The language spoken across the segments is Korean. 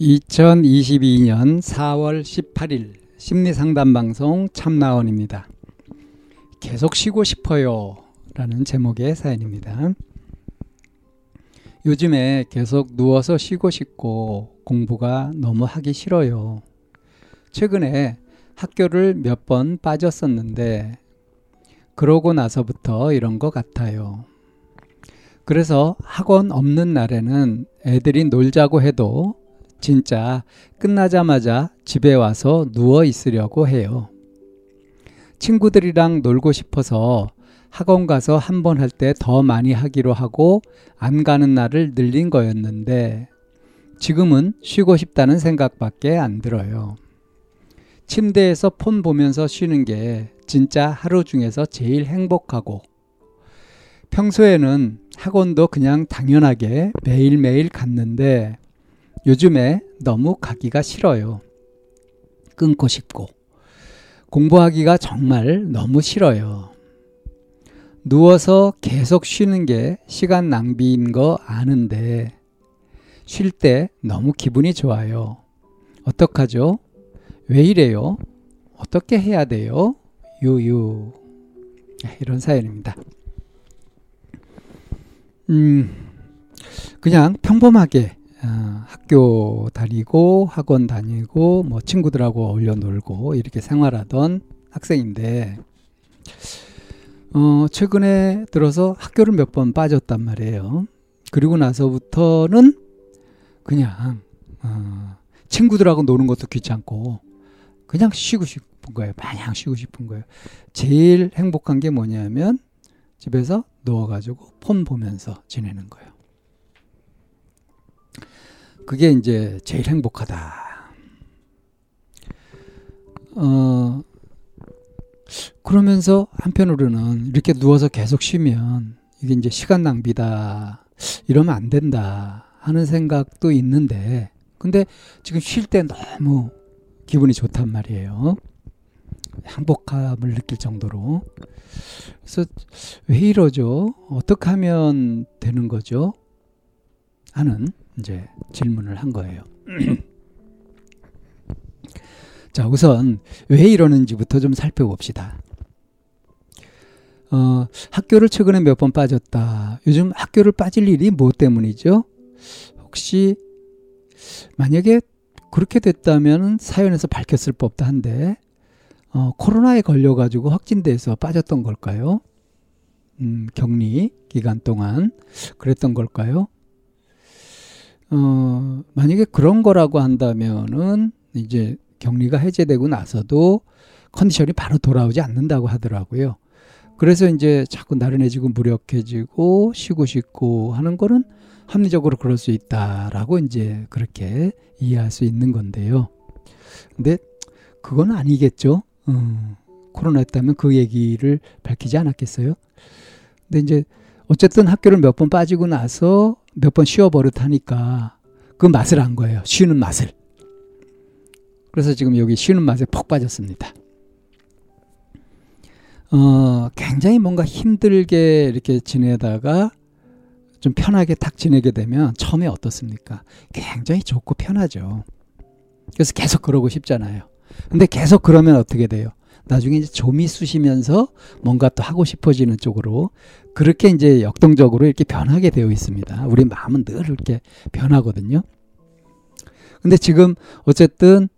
2022년 4월 18일 심리상담방송 참나원입니다. 계속 쉬고 싶어요 라는 제목의 사연입니다. 요즘에 계속 누워서 쉬고 싶고 공부가 너무 하기 싫어요. 최근에 학교를 몇 번 빠졌었는데 그러고 나서부터 이런 것 같아요. 그래서 학원 없는 날에는 애들이 놀자고 해도 진짜 끝나자마자 집에 와서 누워 있으려고 해요. 친구들이랑 놀고 싶어서 학원 가서 한 번 할 때 더 많이 하기로 하고 안 가는 날을 늘린 거였는데 지금은 쉬고 싶다는 생각밖에 안 들어요. 침대에서 폰 보면서 쉬는 게 진짜 하루 중에서 제일 행복하고 평소에는 학원도 그냥 당연하게 매일매일 갔는데 요즘에 너무 가기가 싫어요. 끊고 싶고 공부하기가 정말 너무 싫어요. 누워서 계속 쉬는 게 시간 낭비인 거 아는데 쉴 때 너무 기분이 좋아요. 어떡하죠? 왜 이래요? 어떻게 해야 돼요? 유유. 이런 사연입니다. 음, 그냥 평범하게 어, 학교 다니고 학원 다니고 뭐 친구들하고 어울려 놀고 이렇게 생활하던 학생인데 어, 최근에 들어서 학교를 몇 번 빠졌단 말이에요. 그리고 나서부터는 그냥 어, 친구들하고 노는 것도 귀찮고 그냥 쉬고 싶은 거예요. 마냥 쉬고 싶은 거예요. 제일 행복한 게 뭐냐면 집에서 누워가지고 폰 보면서 지내는 거예요. 그게 이제 제일 행복하다. 어, 그러면서 한편으로는 이렇게 누워서 계속 쉬면 이게 이제 시간 낭비다. 이러면 안 된다. 하는 생각도 있는데, 근데 지금 쉴 때 너무 기분이 좋단 말이에요. 행복함을 느낄 정도로. 그래서 왜 이러죠? 어떻게 하면 되는 거죠? 하는 이제 질문을 한 거예요. 자, 우선 왜 이러는지부터 좀 살펴봅시다. 어, 학교를 최근에 몇 번 빠졌다. 요즘 학교를 빠질 일이 뭐 때문이죠? 혹시 만약에 그렇게 됐다면 사연에서 밝혔을 법도 한데 어, 코로나에 걸려가지고 확진돼서 빠졌던 걸까요? 음, 격리 기간 동안 그랬던 걸까요? 어, 만약에 그런 거라고 한다면은 이제 격리가 해제되고 나서도 컨디션이 바로 돌아오지 않는다고 하더라고요. 그래서 이제 자꾸 나른해지고 무력해지고 쉬고 싶고 하는 거는 합리적으로 그럴 수 있다라고 이제 그렇게 이해할 수 있는 건데요. 근데 그건 아니겠죠. 음, 코로나였다면 그 얘기를 밝히지 않았겠어요? 근데 이제 어쨌든 학교를 몇 번 빠지고 나서 몇 번 쉬어 버릇하니까 그 맛을 안 거예요. 쉬는 맛을. 그래서 지금 여기 쉬는 맛에 푹 빠졌습니다. 어, 굉장히 뭔가 힘들게 이렇게 지내다가 좀 편하게 탁 지내게 되면 처음에 어떻습니까? 굉장히 좋고 편하죠. 그래서 계속 그러고 싶잖아요. 근데 계속 그러면 어떻게 돼요? 나중에 이제 좀이 쑤시면서 뭔가 또 하고 싶어지는 쪽으로 그렇게 이제 역동적으로 이렇게 변하게 되어 있습니다. 우리 마음은 늘 이렇게 변하거든요. 근데 지금 어쨌든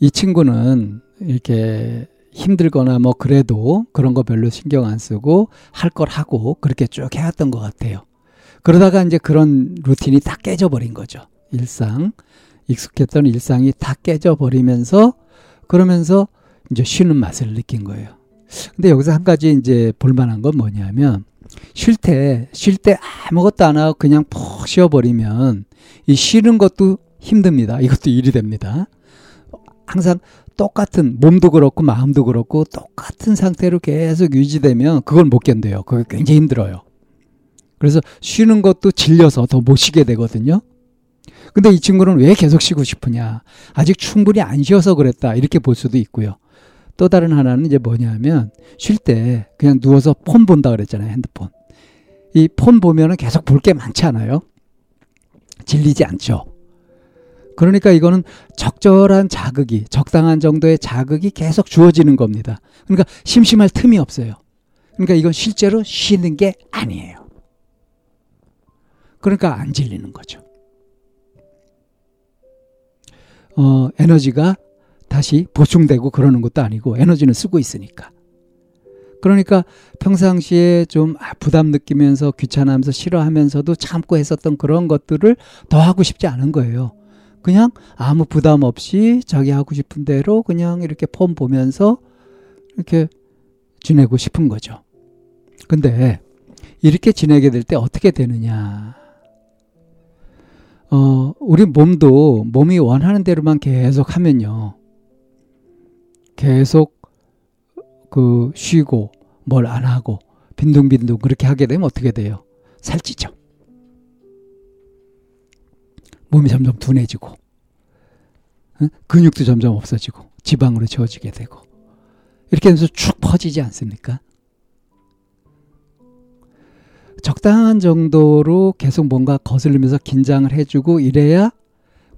이 친구는 이렇게 힘들거나 뭐 그래도 그런 거 별로 신경 안 쓰고 할 걸 하고 그렇게 쭉 해왔던 것 같아요. 그러다가 이제 그런 루틴이 다 깨져버린 거죠. 일상. 익숙했던 일상이 다 깨져버리면서 그러면서 이제 쉬는 맛을 느낀 거예요. 근데 여기서 한 가지 이제 볼만한 건 뭐냐면 쉴 때, 쉴 때 아무것도 안 하고 그냥 푹 쉬어버리면 이 쉬는 것도 힘듭니다. 이것도 일이 됩니다. 항상 똑같은 몸도 그렇고 마음도 그렇고 똑같은 상태로 계속 유지되면 그걸 못 견뎌요. 그게 굉장히 힘들어요. 그래서 쉬는 것도 질려서 더 못 쉬게 되거든요. 근데 이 친구는 왜 계속 쉬고 싶으냐? 아직 충분히 안 쉬어서 그랬다. 이렇게 볼 수도 있고요. 또 다른 하나는 이제 뭐냐면 쉴 때 그냥 누워서 폰 본다 그랬잖아요. 핸드폰. 이 폰 보면은 계속 볼 게 많지 않아요? 질리지 않죠. 그러니까 이거는 적절한 자극이, 적당한 정도의 자극이 계속 주어지는 겁니다. 그러니까 심심할 틈이 없어요. 그러니까 이건 실제로 쉬는 게 아니에요. 그러니까 안 질리는 거죠. 어, 에너지가 다시 보충되고 그러는 것도 아니고 에너지는 쓰고 있으니까. 그러니까 평상시에 좀 아, 부담 느끼면서 귀찮아하면서 싫어하면서도 참고 했었던 그런 것들을 더 하고 싶지 않은 거예요. 그냥 아무 부담 없이 자기 하고 싶은 대로 그냥 이렇게 폼 보면서 이렇게 지내고 싶은 거죠. 근데 이렇게 지내게 될 때 어떻게 되느냐. 어, 우리 몸도 몸이 원하는 대로만 계속 하면요. 계속 그 쉬고 뭘 안 하고 빈둥빈둥 그렇게 하게 되면 어떻게 돼요? 살찌죠. 몸이 점점 둔해지고 근육도 점점 없어지고 지방으로 채워지게 되고 이렇게 해서 축 퍼지지 않습니까? 적당한 정도로 계속 뭔가 거슬리면서 긴장을 해주고 이래야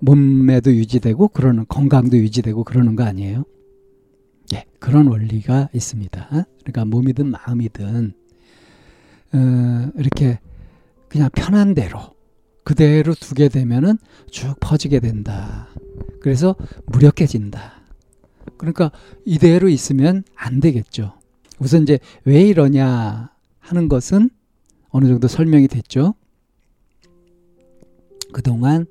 몸매도 유지되고 그러는 건강도 유지되고 그러는 거 아니에요? 예, 그런 원리가 있습니다. 그러니까 몸이든 마음이든 어, 이렇게 그냥 편한 대로 그대로 두게 되면은 쭉 퍼지게 된다. 그래서 무력해진다. 그러니까 이대로 있으면 안 되겠죠. 우선 이제 왜 이러냐 하는 것은 어느 정도 설명이 됐죠. 그동안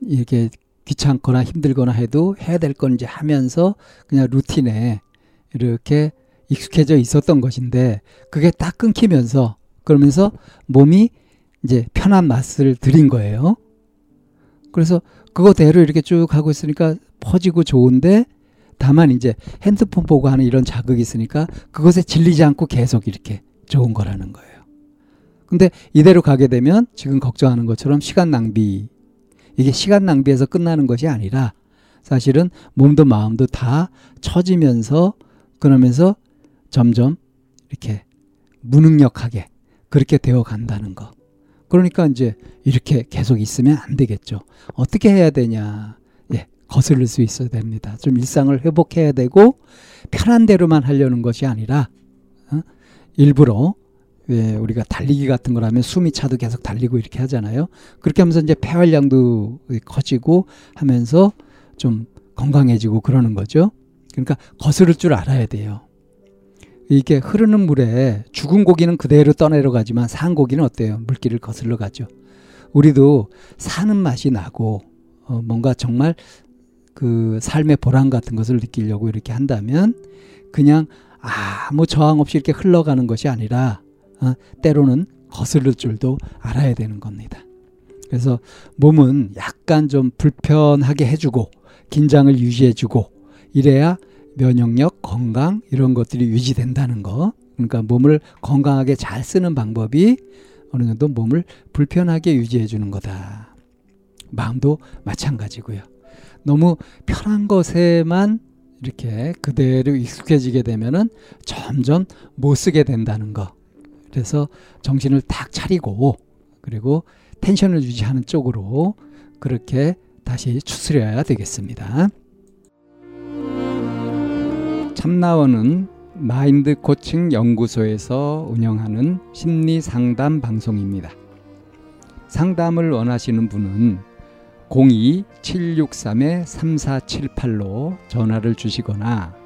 이렇게 귀찮거나 힘들거나 해도 해야 될 건 이제 하면서 그냥 루틴에 이렇게 익숙해져 있었던 것인데 그게 딱 끊기면서 그러면서 몸이 이제 편한 맛을 들인 거예요. 그래서 그거대로 이렇게 쭉 하고 있으니까 퍼지고 좋은데 다만 이제 핸드폰 보고 하는 이런 자극이 있으니까 그것에 질리지 않고 계속 이렇게 좋은 거라는 거예요. 근데 이대로 가게 되면 지금 걱정하는 것처럼 시간 낭비 이게 시간 낭비에서 끝나는 것이 아니라 사실은 몸도 마음도 다 처지면서 그러면서 점점 이렇게 무능력하게 그렇게 되어 간다는 거. 그러니까 이제 이렇게 계속 있으면 안 되겠죠. 어떻게 해야 되냐. 예, 거슬릴 수 있어야 됩니다. 좀 일상을 회복해야 되고 편한 대로만 하려는 것이 아니라 어? 일부러 예, 우리가 달리기 같은 걸 하면 숨이 차도 계속 달리고 이렇게 하잖아요. 그렇게 하면서 이제 폐활량도 커지고 하면서 좀 건강해지고 그러는 거죠. 그러니까 거스를 줄 알아야 돼요. 이게 흐르는 물에 죽은 고기는 그대로 떠내려 가지만 산 고기는 어때요? 물길을 거슬러 가죠. 우리도 사는 맛이 나고 어, 뭔가 정말 그 삶의 보람 같은 것을 느끼려고 이렇게 한다면 그냥 아무 저항 없이 이렇게 흘러가는 것이 아니라 어, 때로는 거스를 줄도 알아야 되는 겁니다. 그래서 몸은 약간 좀 불편하게 해주고 긴장을 유지해주고 이래야 면역력, 건강 이런 것들이 유지된다는 거. 그러니까 몸을 건강하게 잘 쓰는 방법이 어느 정도 몸을 불편하게 유지해 주는 거다. 마음도 마찬가지고요. 너무 편한 것에만 이렇게 그대로 익숙해지게 되면은 점점 못 쓰게 된다는 거. 그래서 정신을 딱 차리고 그리고 텐션을 유지하는 쪽으로 그렇게 다시 추스려야 되겠습니다. 참나원은 마인드 코칭 연구소에서 운영하는 심리 상담 방송입니다. 상담을 원하시는 분은 02-763-3478로 전화를 주시거나